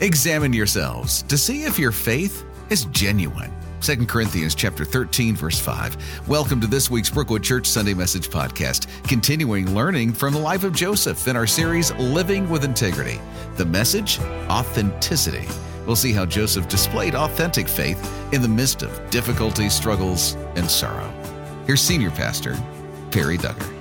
Examine yourselves to see if your faith is genuine. 2 Corinthians chapter 13 verse 5. Welcome to this week's Brookwood Church Sunday Message podcast, continuing learning from the life of Joseph in our series Living with Integrity. The message, authenticity. We'll see how Joseph displayed authentic faith in the midst of difficulties, struggles, and sorrow. Here's senior pastor Perry Duggar.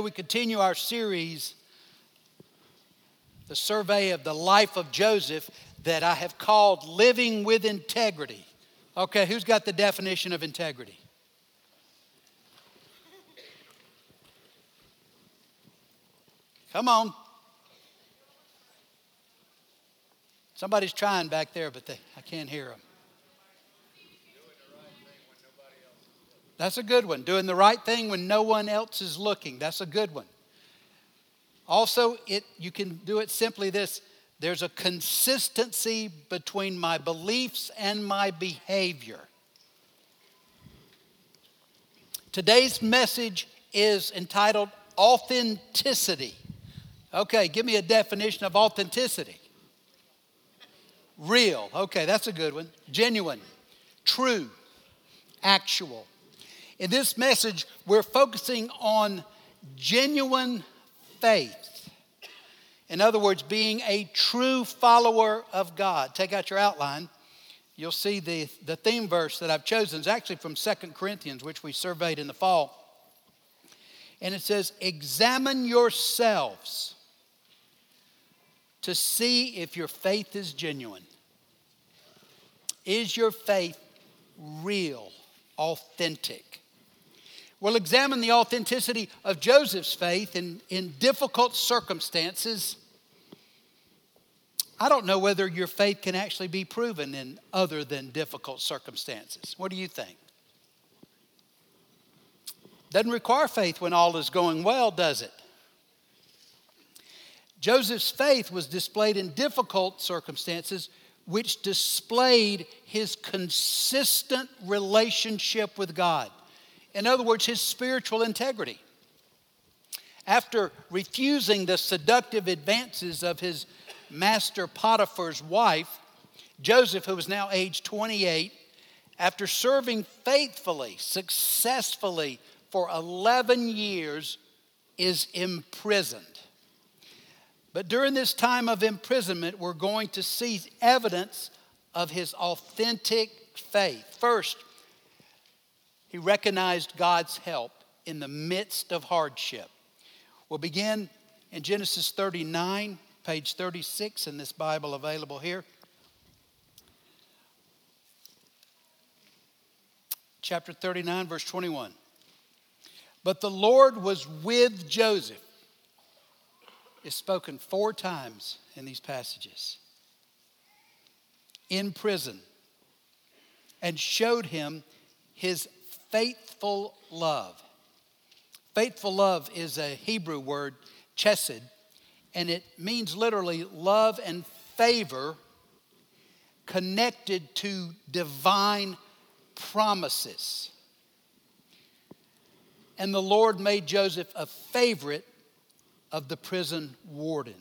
We continue our series, the survey of the life of Joseph, that I have called Living with Integrity. Okay, who's got the definition of integrity? Come on. Somebody's trying back there, but they, I can't hear them. That's a good one. Doing the right thing when no one else is looking. That's a good one. Also, it, you can do it simply this there's a consistency between my beliefs and my behavior. Today's message is entitled Authenticity. Okay, give me a definition of authenticity. Real. Okay, that's a good one. Genuine, true, actual, in this message, we're focusing on genuine faith. In other words, being a true follower of God. Take out your outline. You'll see the, the theme verse that I've chosen is actually from Second Corinthians, which we surveyed in the fall. And it says, Examine yourselves to see if your faith is genuine. Is your faith real, authentic? We'll examine the authenticity of Joseph's faith in, in difficult circumstances. I don't know whether your faith can actually be proven in other than difficult circumstances. What do you think? Doesn't require faith when all is going well, does it? Joseph's faith was displayed in difficult circumstances, which displayed his consistent relationship with God. In other words, his spiritual integrity. After refusing the seductive advances of his master Potiphar's wife, Joseph, who was now age 28, after serving faithfully, successfully for 11 years, is imprisoned. But during this time of imprisonment, we're going to see evidence of his authentic faith. First, he recognized God's help in the midst of hardship. We'll begin in Genesis 39, page 36 in this Bible available here. Chapter 39, verse 21. But the Lord was with Joseph. is spoken four times in these passages. In prison, and showed him his faithful love. Faithful love is a Hebrew word, chesed, and it means literally love and favor connected to divine promises. And the Lord made Joseph a favorite of the prison warden.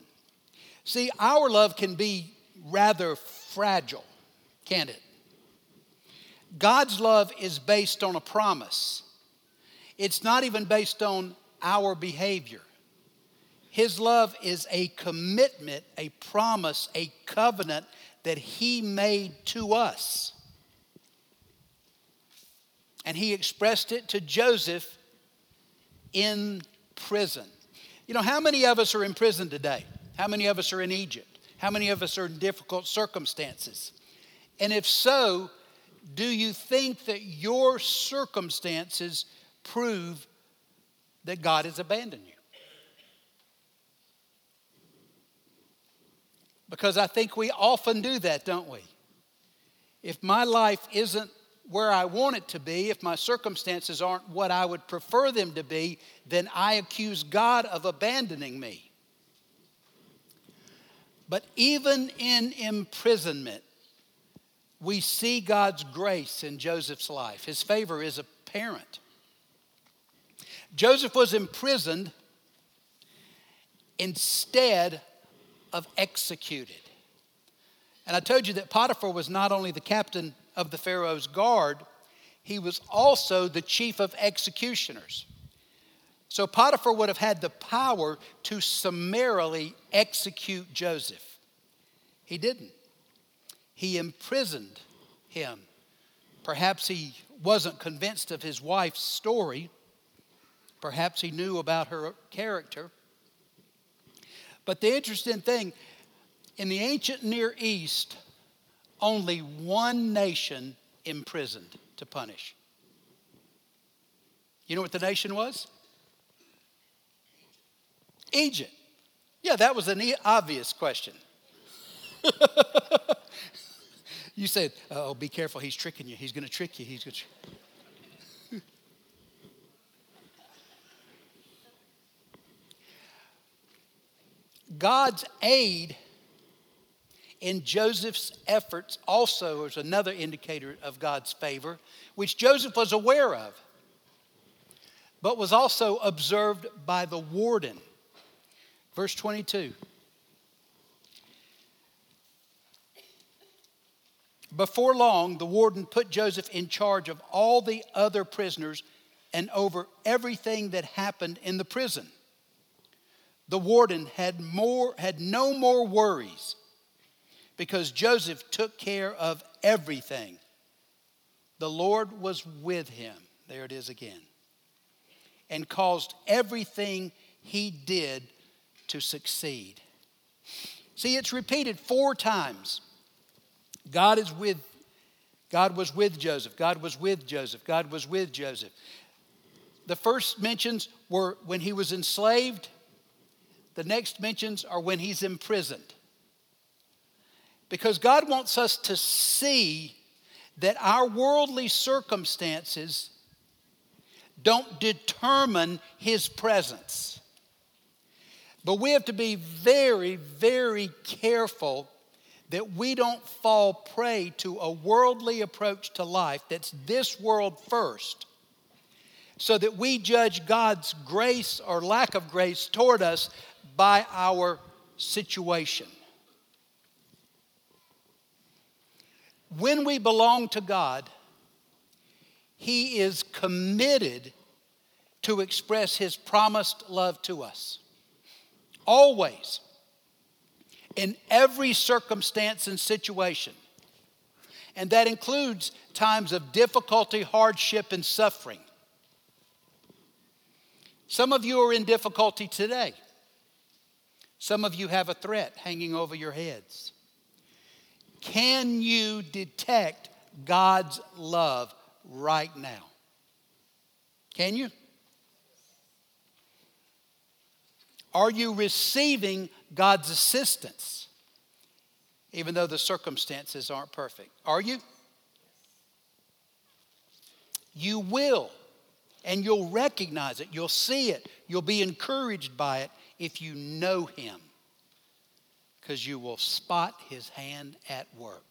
See, our love can be rather fragile, can't it? God's love is based on a promise. It's not even based on our behavior. His love is a commitment, a promise, a covenant that He made to us. And He expressed it to Joseph in prison. You know, how many of us are in prison today? How many of us are in Egypt? How many of us are in difficult circumstances? And if so, do you think that your circumstances prove that God has abandoned you? Because I think we often do that, don't we? If my life isn't where I want it to be, if my circumstances aren't what I would prefer them to be, then I accuse God of abandoning me. But even in imprisonment, we see God's grace in Joseph's life. His favor is apparent. Joseph was imprisoned instead of executed. And I told you that Potiphar was not only the captain of the Pharaoh's guard, he was also the chief of executioners. So Potiphar would have had the power to summarily execute Joseph. He didn't. He imprisoned him. Perhaps he wasn't convinced of his wife's story. Perhaps he knew about her character. But the interesting thing in the ancient Near East, only one nation imprisoned to punish. You know what the nation was? Egypt. Yeah, that was an obvious question. you said, "Oh, be careful! He's tricking you. He's going to trick you. He's going to." God's aid in Joseph's efforts also is another indicator of God's favor, which Joseph was aware of, but was also observed by the warden. Verse 22. Before long, the warden put Joseph in charge of all the other prisoners and over everything that happened in the prison. The warden had, more, had no more worries because Joseph took care of everything. The Lord was with him. There it is again. And caused everything he did to succeed. See, it's repeated four times. God is with God was with Joseph. God was with Joseph. God was with Joseph. The first mentions were when he was enslaved. The next mentions are when he's imprisoned. Because God wants us to see that our worldly circumstances don't determine His presence. But we have to be very, very careful that we don't fall prey to a worldly approach to life that's this world first, so that we judge God's grace or lack of grace toward us by our situation. when we belong to God, He is committed to express His promised love to us. Always. In every circumstance and situation. And that includes times of difficulty, hardship, and suffering. Some of you are in difficulty today. Some of you have a threat hanging over your heads. Can you detect God's love right now? Can you? Are you receiving God's assistance, even though the circumstances aren't perfect? Are you? You will, and you'll recognize it, you'll see it, you'll be encouraged by it if you know Him because you will spot his hand at work.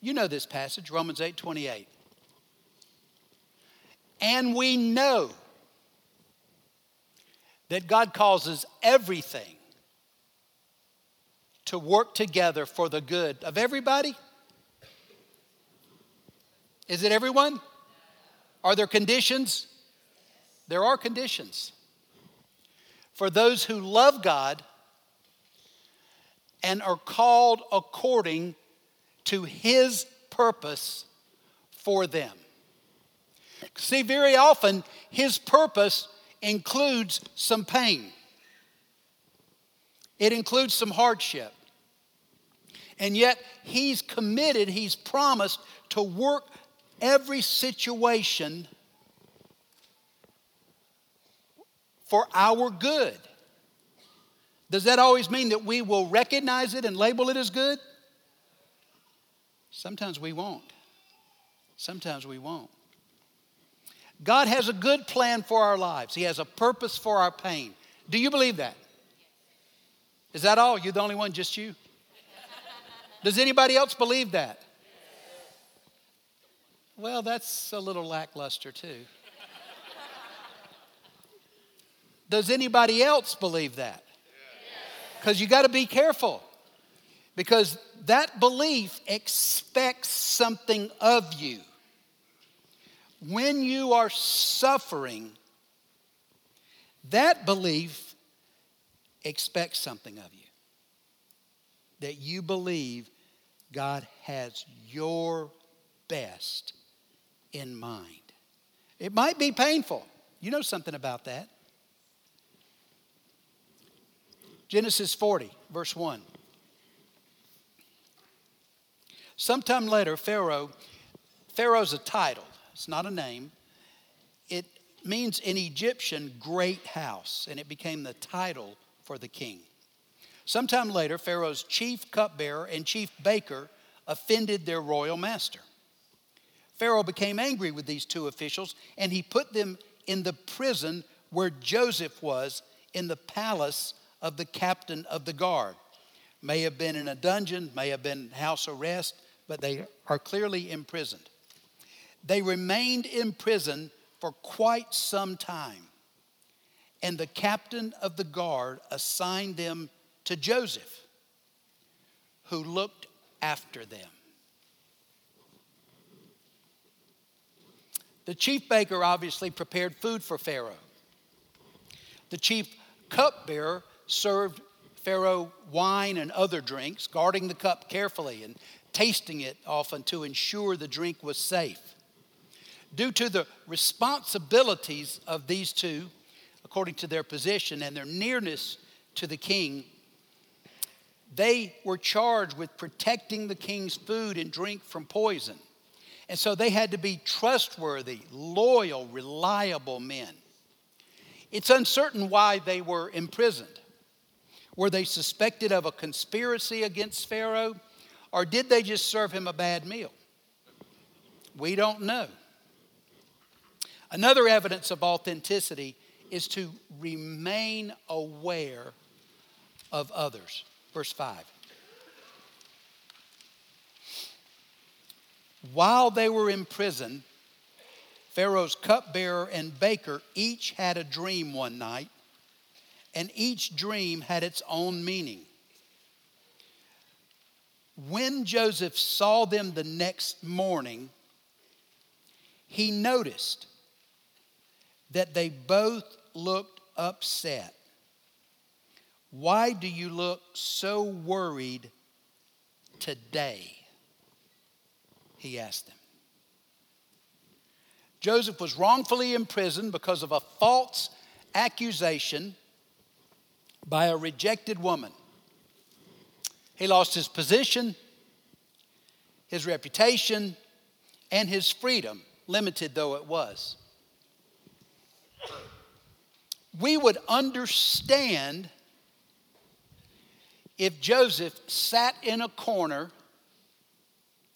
You know this passage, Romans 8 28. And we know that God causes everything to work together for the good of everybody? Is it everyone? Are there conditions? There are conditions. For those who love God and are called according to his purpose for them. See, very often his purpose includes some pain, it includes some hardship. And yet, he's committed, he's promised to work every situation for our good. Does that always mean that we will recognize it and label it as good? Sometimes we won't. Sometimes we won't. God has a good plan for our lives, He has a purpose for our pain. Do you believe that? Is that all? You're the only one, just you? Does anybody else believe that? Well, that's a little lackluster too. Does anybody else believe that? Because you got to be careful. Because that belief expects something of you. When you are suffering, that belief expects something of you. That you believe God has your best in mind. It might be painful. You know something about that. Genesis 40, verse 1. Sometime later, Pharaoh, Pharaoh's a title, it's not a name. It means in Egyptian, great house, and it became the title for the king. Sometime later, Pharaoh's chief cupbearer and chief baker offended their royal master. Pharaoh became angry with these two officials and he put them in the prison where Joseph was in the palace of the captain of the guard. May have been in a dungeon, may have been house arrest, but they are clearly imprisoned. They remained in prison for quite some time, and the captain of the guard assigned them to Joseph, who looked after them. The chief baker obviously prepared food for Pharaoh. The chief cupbearer served Pharaoh wine and other drinks, guarding the cup carefully and tasting it often to ensure the drink was safe. Due to the responsibilities of these two, according to their position and their nearness to the king, they were charged with protecting the king's food and drink from poison. And so they had to be trustworthy, loyal, reliable men. It's uncertain why they were imprisoned. Were they suspected of a conspiracy against Pharaoh? Or did they just serve him a bad meal? We don't know. Another evidence of authenticity is to remain aware of others. Verse 5. While they were in prison, Pharaoh's cupbearer and baker each had a dream one night and each dream had its own meaning. When Joseph saw them the next morning, he noticed that they both looked upset. Why do you look so worried today? He asked them. Joseph was wrongfully imprisoned because of a false accusation by a rejected woman. He lost his position, his reputation, and his freedom, limited though it was. We would understand if Joseph sat in a corner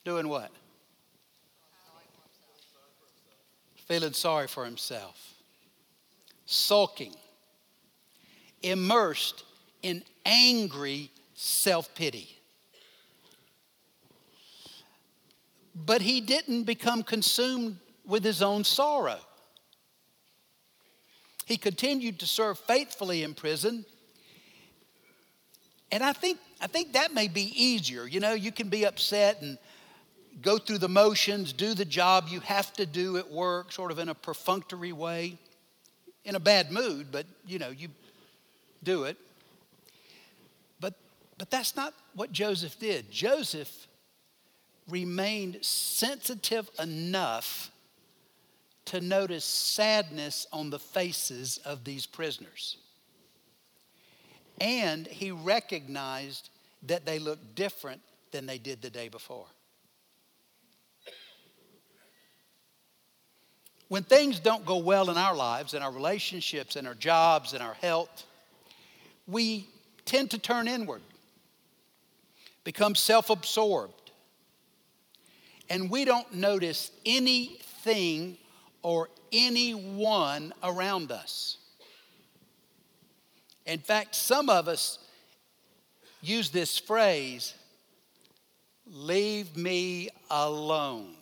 doing what? Feeling sorry for himself, sulking immersed in angry self pity. But he didn't become consumed with his own sorrow. He continued to serve faithfully in prison. And I think, I think that may be easier. You know, you can be upset and go through the motions, do the job you have to do at work, sort of in a perfunctory way, in a bad mood, but you know, you do it. But, but that's not what Joseph did. Joseph remained sensitive enough to notice sadness on the faces of these prisoners. And he recognized that they looked different than they did the day before. When things don't go well in our lives, in our relationships, in our jobs, in our health, we tend to turn inward, become self absorbed, and we don't notice anything or anyone around us. In fact, some of us use this phrase leave me alone.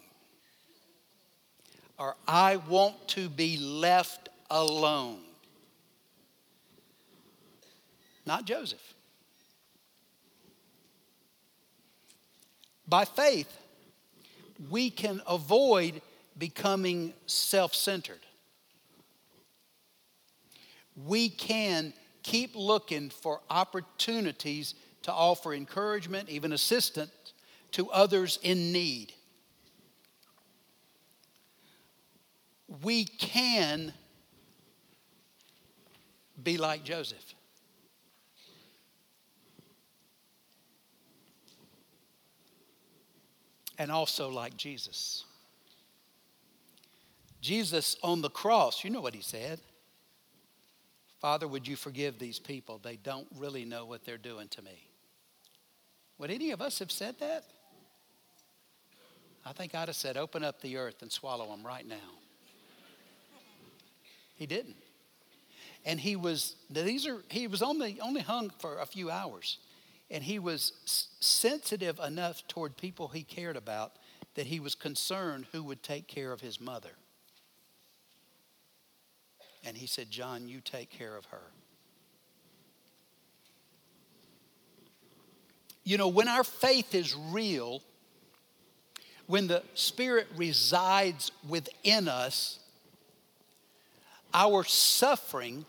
Or I want to be left alone. Not Joseph. By faith, we can avoid becoming self centered. We can keep looking for opportunities to offer encouragement, even assistance to others in need. We can be like Joseph. And also like Jesus. Jesus on the cross, you know what he said. Father, would you forgive these people? They don't really know what they're doing to me. Would any of us have said that? I think I'd have said, open up the earth and swallow them right now. He didn't. And he was, these are, he was only, only hung for a few hours. And he was sensitive enough toward people he cared about that he was concerned who would take care of his mother. And he said, John, you take care of her. You know, when our faith is real, when the Spirit resides within us, our suffering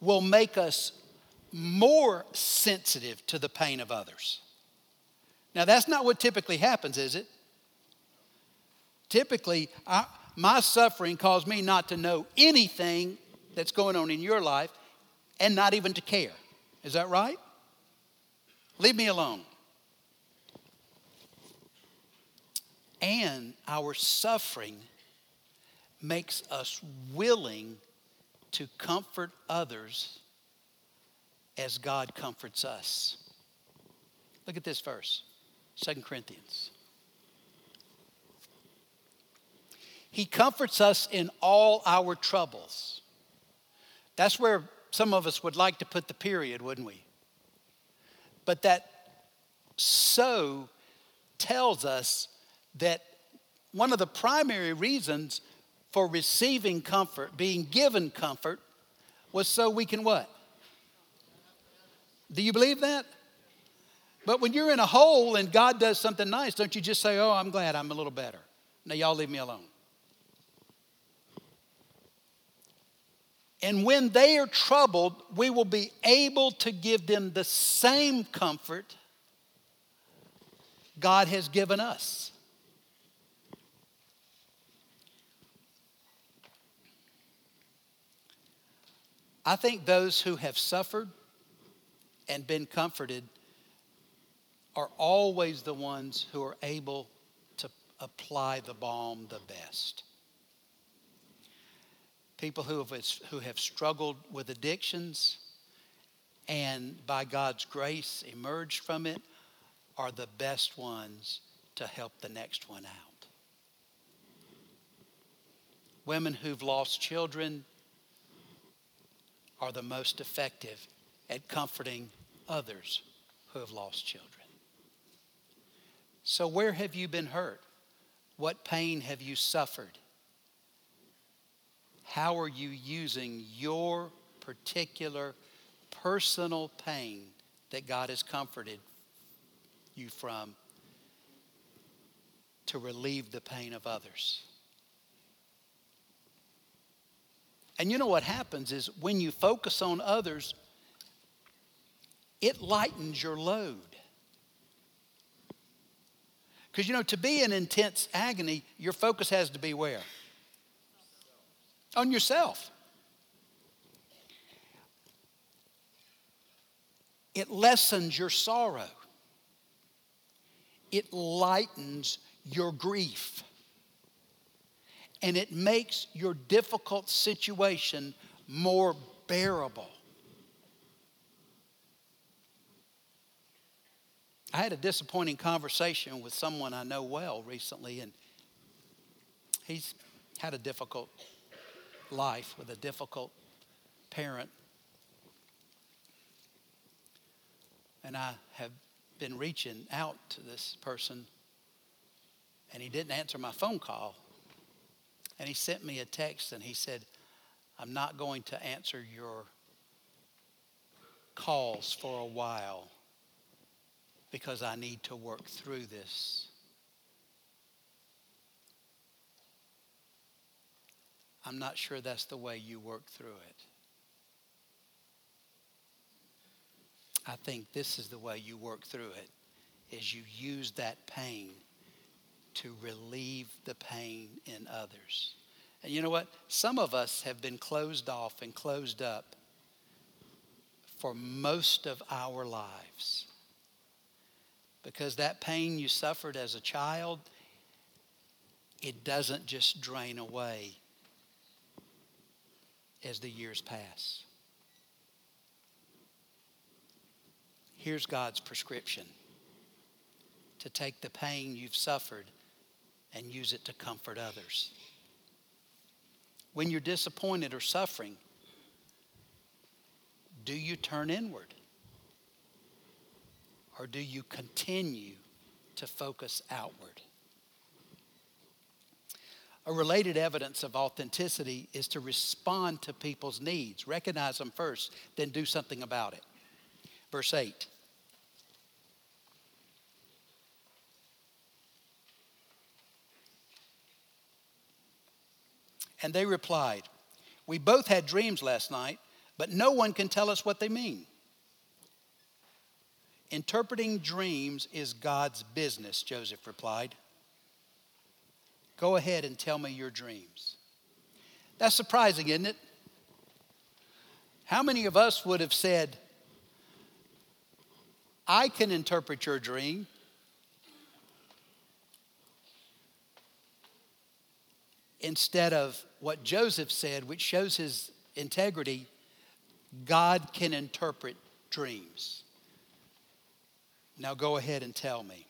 will make us more sensitive to the pain of others. Now, that's not what typically happens, is it? Typically, I, my suffering caused me not to know anything that's going on in your life and not even to care. Is that right? Leave me alone. And our suffering makes us willing to comfort others as God comforts us. Look at this verse, 2 Corinthians. He comforts us in all our troubles. That's where some of us would like to put the period, wouldn't we? But that so tells us that one of the primary reasons for receiving comfort, being given comfort, was so we can what? Do you believe that? But when you're in a hole and God does something nice, don't you just say, Oh, I'm glad I'm a little better? Now, y'all leave me alone. And when they are troubled, we will be able to give them the same comfort God has given us. I think those who have suffered and been comforted are always the ones who are able to apply the balm the best people who have, who have struggled with addictions and by God's grace emerged from it are the best ones to help the next one out. Women who've lost children are the most effective at comforting others who have lost children. So, where have you been hurt? What pain have you suffered? How are you using your particular personal pain that God has comforted you from to relieve the pain of others? And you know what happens is when you focus on others, it lightens your load. Because you know, to be in intense agony, your focus has to be where? On yourself. It lessens your sorrow. It lightens your grief. And it makes your difficult situation more bearable. I had a disappointing conversation with someone I know well recently, and he's had a difficult life with a difficult parent. And I have been reaching out to this person, and he didn't answer my phone call. And he sent me a text and he said, I'm not going to answer your calls for a while because I need to work through this. I'm not sure that's the way you work through it. I think this is the way you work through it is you use that pain to relieve the pain in others. And you know what? Some of us have been closed off and closed up for most of our lives. Because that pain you suffered as a child, it doesn't just drain away as the years pass. Here's God's prescription to take the pain you've suffered and use it to comfort others. When you're disappointed or suffering, do you turn inward? Or do you continue to focus outward? A related evidence of authenticity is to respond to people's needs, recognize them first, then do something about it. Verse 8. And they replied, We both had dreams last night, but no one can tell us what they mean. Interpreting dreams is God's business, Joseph replied. Go ahead and tell me your dreams. That's surprising, isn't it? How many of us would have said, I can interpret your dream? Instead of what Joseph said, which shows his integrity, God can interpret dreams. Now go ahead and tell me.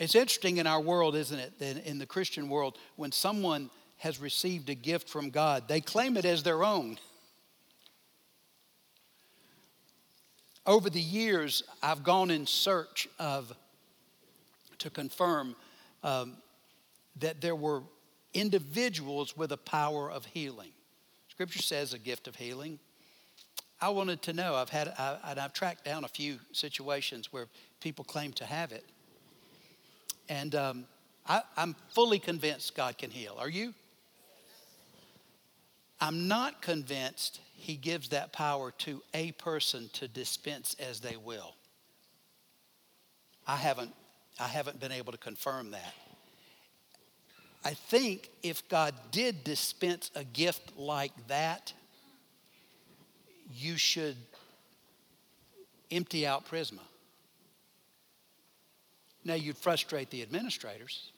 It's interesting in our world, isn't it? That in the Christian world, when someone has received a gift from God, they claim it as their own. Over the years, I've gone in search of, to confirm um, that there were individuals with a power of healing. Scripture says a gift of healing. I wanted to know. I've had, I, and I've tracked down a few situations where people claim to have it. And um, I, I'm fully convinced God can heal. Are you? I'm not convinced he gives that power to a person to dispense as they will. I haven't, I haven't been able to confirm that. I think if God did dispense a gift like that, you should empty out Prisma. Now, you'd frustrate the administrators,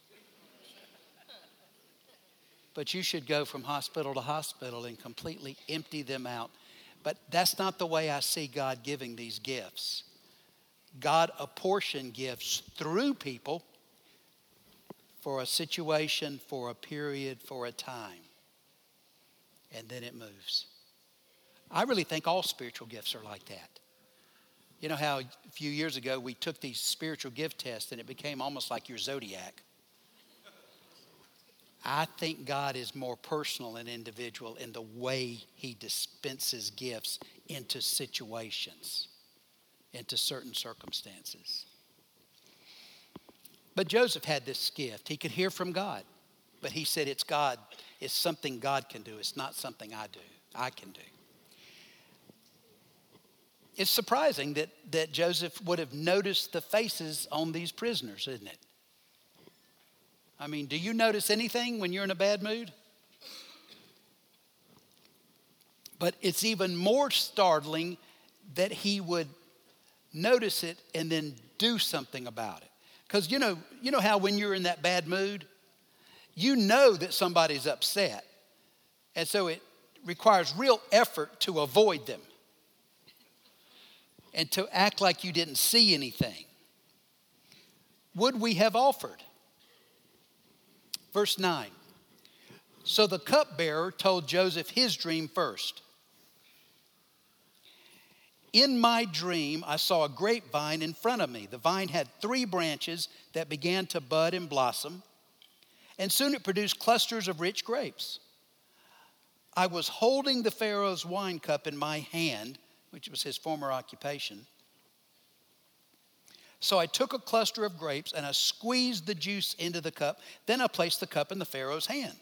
but you should go from hospital to hospital and completely empty them out. But that's not the way I see God giving these gifts. God apportioned gifts through people for a situation, for a period, for a time, and then it moves. I really think all spiritual gifts are like that. You know how a few years ago we took these spiritual gift tests and it became almost like your zodiac? I think God is more personal and individual in the way He dispenses gifts into situations, into certain circumstances. But Joseph had this gift. He could hear from God, but he said, It's God, it's something God can do, it's not something I do, I can do it's surprising that, that Joseph would have noticed the faces on these prisoners, isn't it? I mean, do you notice anything when you're in a bad mood? But it's even more startling that he would notice it and then do something about it. Because you know, you know how when you're in that bad mood, you know that somebody's upset. And so it requires real effort to avoid them and to act like you didn't see anything. Would we have offered? Verse 9. So the cupbearer told Joseph his dream first. In my dream, I saw a grapevine in front of me. The vine had three branches that began to bud and blossom, and soon it produced clusters of rich grapes. I was holding the Pharaoh's wine cup in my hand, which was his former occupation. So I took a cluster of grapes and I squeezed the juice into the cup. Then I placed the cup in the Pharaoh's hand.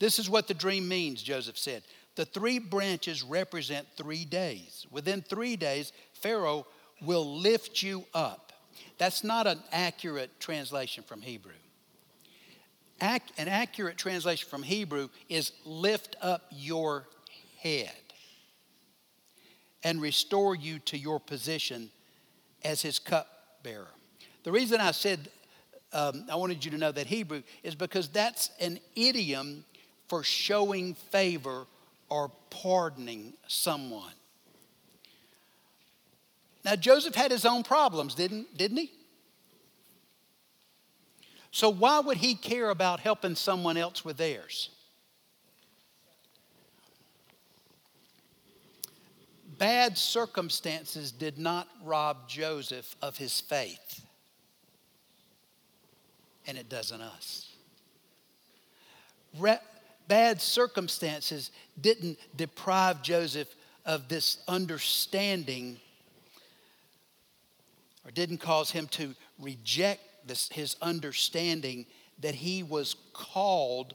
This is what the dream means, Joseph said. The three branches represent three days. Within three days, Pharaoh will lift you up. That's not an accurate translation from Hebrew. An accurate translation from Hebrew is lift up your head and restore you to your position as his cupbearer. The reason I said um, I wanted you to know that Hebrew is because that's an idiom for showing favor or pardoning someone. Now, Joseph had his own problems, didn't, didn't he? So, why would he care about helping someone else with theirs? Bad circumstances did not rob Joseph of his faith, and it doesn't us. Re- bad circumstances didn't deprive Joseph of this understanding or didn't cause him to reject this, his understanding that he was called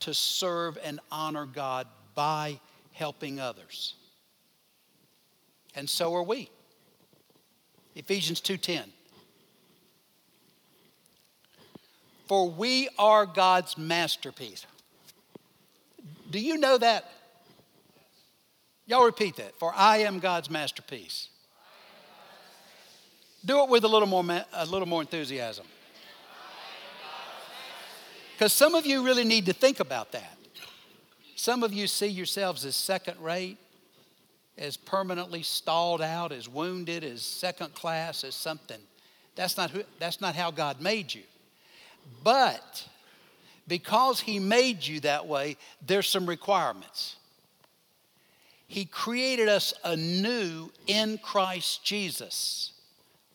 to serve and honor God by helping others. And so are we. Ephesians 2:10 For we are God's masterpiece. Do you know that? Y'all repeat that. For I am God's masterpiece. Do it with a little more, a little more enthusiasm. Because some of you really need to think about that. Some of you see yourselves as second rate, as permanently stalled out, as wounded, as second class, as something. That's not, who, that's not how God made you. But because He made you that way, there's some requirements. He created us anew in Christ Jesus.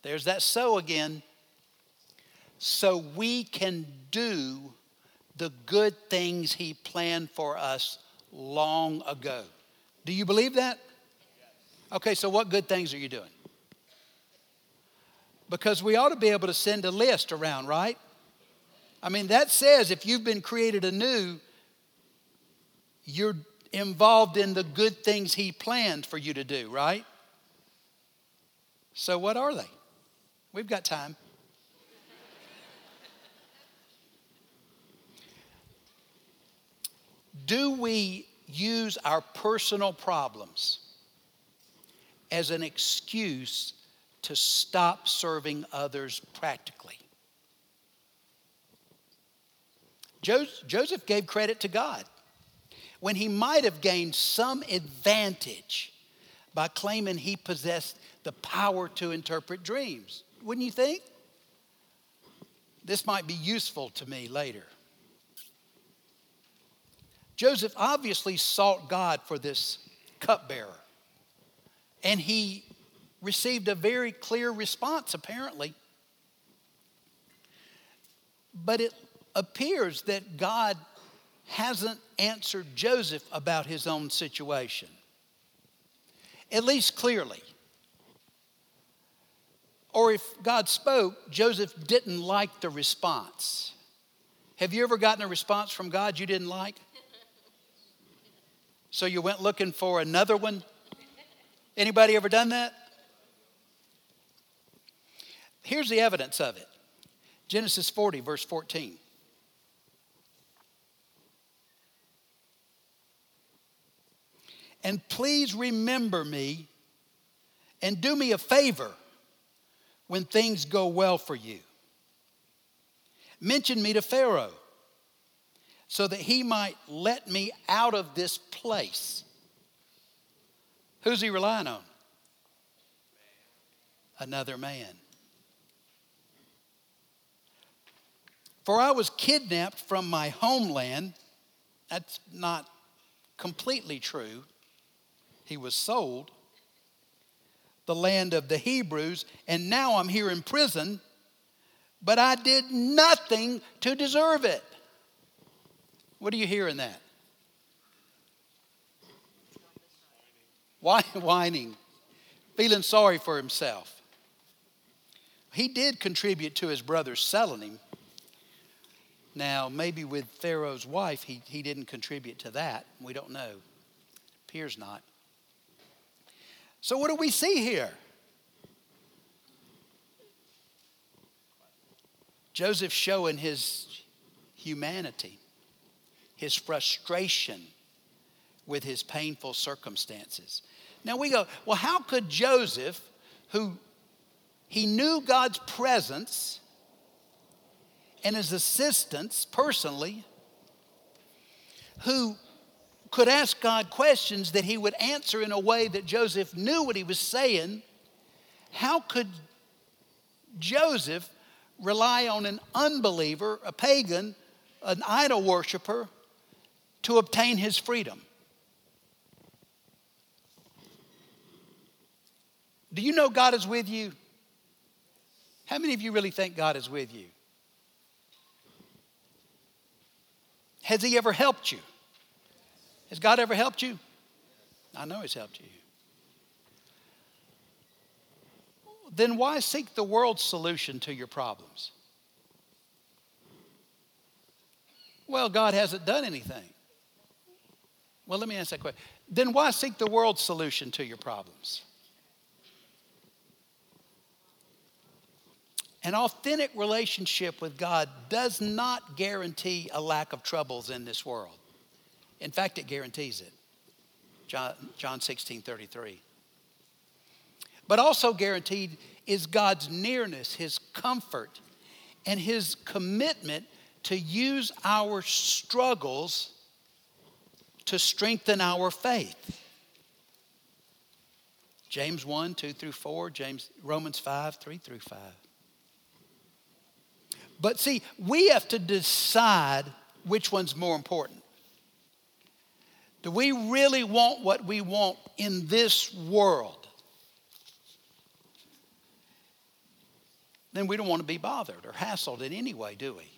There's that so again. So we can do the good things He planned for us long ago. Do you believe that? Okay, so what good things are you doing? Because we ought to be able to send a list around, right? I mean, that says if you've been created anew, you're involved in the good things He planned for you to do, right? So, what are they? We've got time. Do we use our personal problems as an excuse to stop serving others practically? Joseph gave credit to God when he might have gained some advantage by claiming he possessed the power to interpret dreams. Wouldn't you think? This might be useful to me later. Joseph obviously sought God for this cupbearer, and he received a very clear response, apparently. But it appears that God hasn't answered Joseph about his own situation, at least clearly. Or if God spoke, Joseph didn't like the response. Have you ever gotten a response from God you didn't like? So you went looking for another one? Anybody ever done that? Here's the evidence of it Genesis 40, verse 14. And please remember me and do me a favor when things go well for you. Mention me to Pharaoh so that he might let me out of this place. Who's he relying on? Another man. For I was kidnapped from my homeland. That's not completely true he was sold. the land of the Hebrews, and now I'm here in prison, but I did nothing to deserve it. What do you hear in that? Whining, feeling sorry for himself. He did contribute to his brothers selling him. Now, maybe with Pharaoh's wife, he, he didn't contribute to that. We don't know. Appears not. So, what do we see here? Joseph showing his humanity, his frustration with his painful circumstances. Now we go, well, how could Joseph, who he knew God's presence and his assistance personally, who could ask God questions that he would answer in a way that Joseph knew what he was saying, how could Joseph rely on an unbeliever, a pagan, an idol worshiper to obtain his freedom? Do you know God is with you? How many of you really think God is with you? Has He ever helped you? Has God ever helped you? I know He's helped you. Then why seek the world's solution to your problems? Well, God hasn't done anything. Well, let me ask that question. Then why seek the world's solution to your problems? An authentic relationship with God does not guarantee a lack of troubles in this world. In fact, it guarantees it. John, John 16 33. But also guaranteed is God's nearness, His comfort, and His commitment to use our struggles to strengthen our faith. James 1, 2 through 4, James, Romans 5, 3 through 5. But see, we have to decide which one's more important. Do we really want what we want in this world? Then we don't want to be bothered or hassled in any way, do we?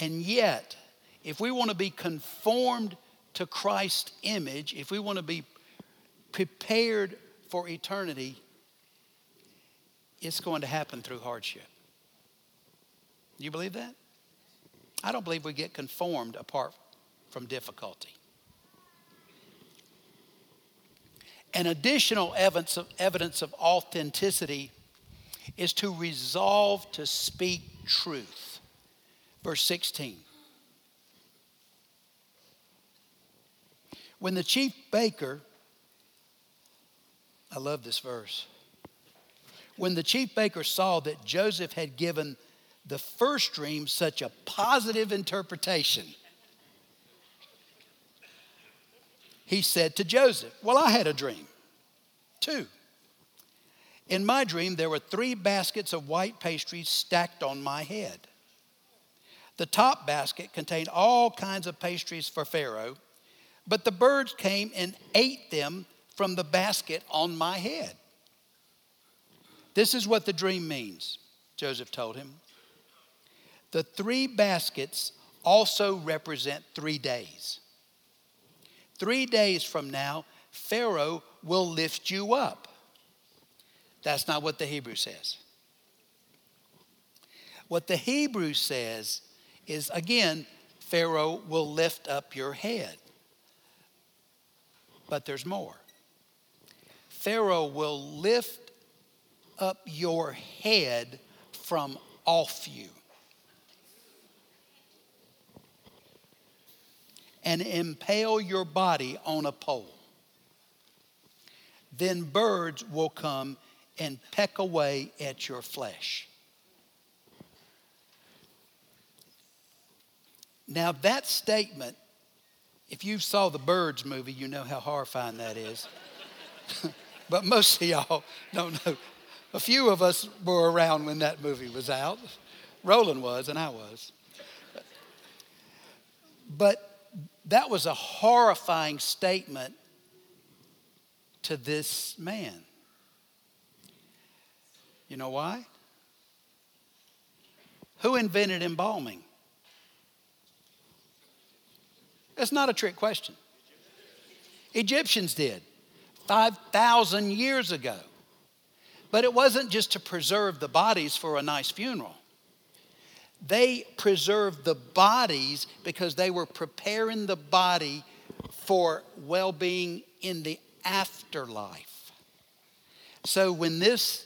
And yet, if we want to be conformed to Christ's image, if we want to be prepared for eternity, it's going to happen through hardship. You believe that? I don't believe we get conformed apart from difficulty. An additional evidence of, evidence of authenticity is to resolve to speak truth. Verse 16. When the chief baker, I love this verse. When the chief baker saw that Joseph had given the first dream such a positive interpretation. He said to Joseph, Well, I had a dream, too. In my dream, there were three baskets of white pastries stacked on my head. The top basket contained all kinds of pastries for Pharaoh, but the birds came and ate them from the basket on my head. This is what the dream means, Joseph told him. The three baskets also represent three days. Three days from now, Pharaoh will lift you up. That's not what the Hebrew says. What the Hebrew says is again, Pharaoh will lift up your head. But there's more. Pharaoh will lift up your head from off you. And impale your body on a pole. Then birds will come and peck away at your flesh. Now, that statement, if you saw the Birds movie, you know how horrifying that is. but most of y'all don't know. A few of us were around when that movie was out. Roland was, and I was. But that was a horrifying statement to this man, You know why? Who invented embalming? That's not a trick question. Egyptians did 5,000 years ago. But it wasn't just to preserve the bodies for a nice funeral. They preserved the bodies because they were preparing the body for well being in the afterlife. So when this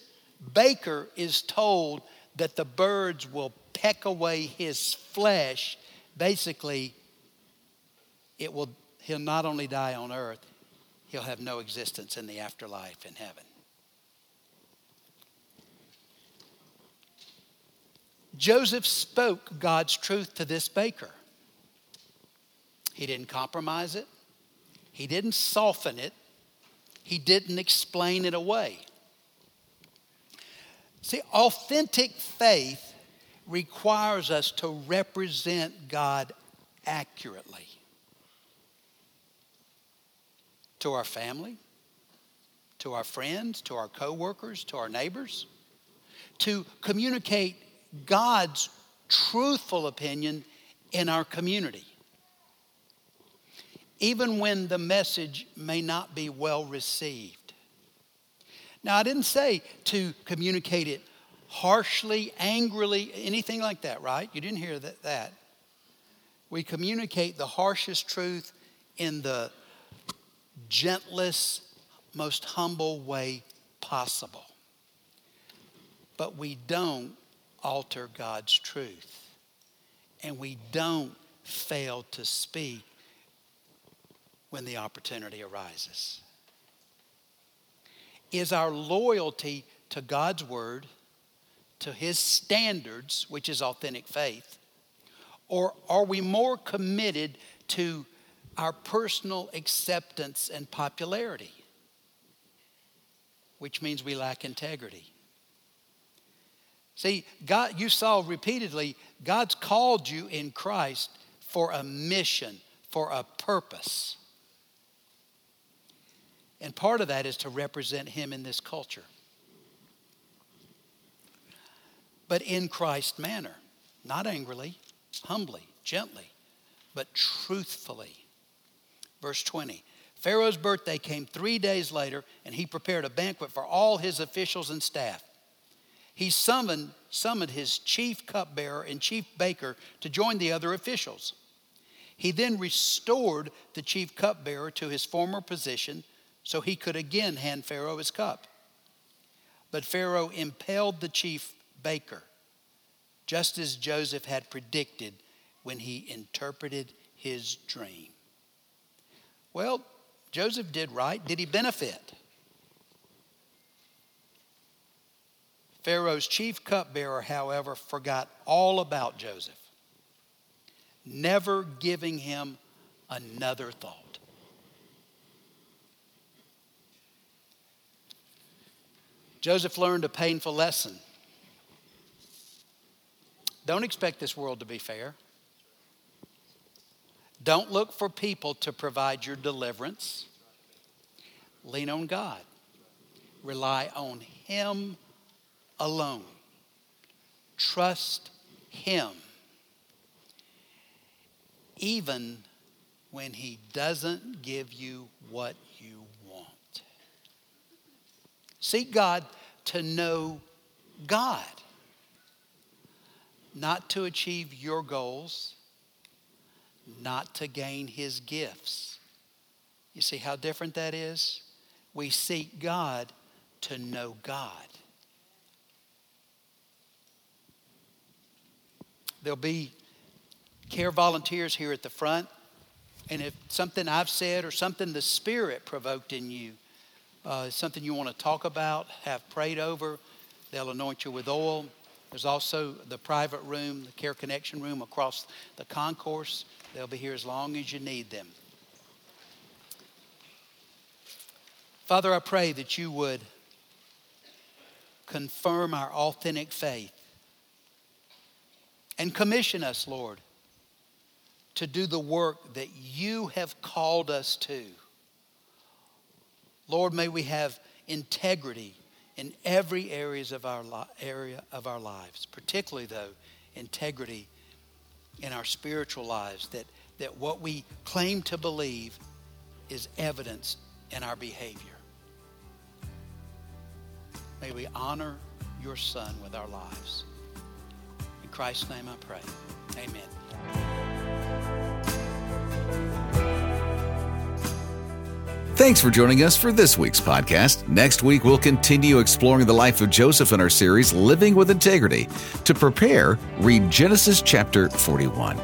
baker is told that the birds will peck away his flesh, basically, it will, he'll not only die on earth, he'll have no existence in the afterlife in heaven. Joseph spoke God's truth to this baker. He didn't compromise it, he didn't soften it, he didn't explain it away. See, authentic faith requires us to represent God accurately to our family, to our friends, to our coworkers, to our neighbors, to communicate God's truthful opinion in our community. Even when the message may not be well received. Now, I didn't say to communicate it harshly, angrily, anything like that, right? You didn't hear that. that. We communicate the harshest truth in the gentlest, most humble way possible. But we don't alter God's truth. And we don't fail to speak when the opportunity arises. Is our loyalty to God's word, to his standards, which is authentic faith, or are we more committed to our personal acceptance and popularity, which means we lack integrity? See, God, you saw repeatedly, God's called you in Christ for a mission, for a purpose. And part of that is to represent Him in this culture. But in Christ's manner, not angrily, humbly, gently, but truthfully. Verse 20 Pharaoh's birthday came three days later, and he prepared a banquet for all his officials and staff he summoned, summoned his chief cupbearer and chief baker to join the other officials. He then restored the chief cupbearer to his former position so he could again hand Pharaoh his cup. But Pharaoh impelled the chief baker, just as Joseph had predicted when he interpreted his dream. Well, Joseph did right. Did he benefit? Pharaoh's chief cupbearer, however, forgot all about Joseph, never giving him another thought. Joseph learned a painful lesson. Don't expect this world to be fair. Don't look for people to provide your deliverance. Lean on God. Rely on Him alone. Trust Him. Even when He doesn't give you what you want. Seek God to know God, not to achieve your goals, not to gain His gifts. You see how different that is? We seek God to know God. There'll be care volunteers here at the front. And if something I've said or something the Spirit provoked in you, uh, something you want to talk about, have prayed over, they'll anoint you with oil. There's also the private room, the Care Connection room across the concourse. They'll be here as long as you need them. Father, I pray that you would confirm our authentic faith and commission us, Lord, to do the work that you have called us to. Lord, may we have integrity in every areas of our li- area of our lives, particularly though integrity in our spiritual lives, that, that what we claim to believe is evidence in our behavior. May we honor your Son with our lives. Christ's name I pray. Amen. Thanks for joining us for this week's podcast. Next week, we'll continue exploring the life of Joseph in our series, Living with Integrity. To prepare, read Genesis chapter 41.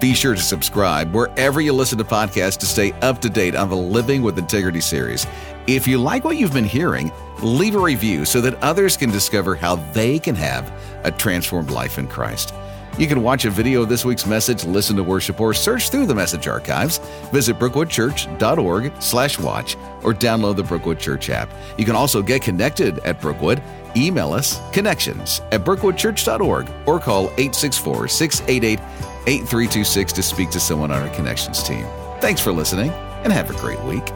Be sure to subscribe wherever you listen to podcasts to stay up to date on the Living with Integrity series. If you like what you've been hearing, leave a review so that others can discover how they can have a transformed life in Christ. You can watch a video of this week's message, listen to worship, or search through the message archives. Visit brookwoodchurch.org slash watch or download the Brookwood Church app. You can also get connected at Brookwood. Email us connections at brookwoodchurch.org or call 864 688 8326 to speak to someone on our connections team. Thanks for listening and have a great week.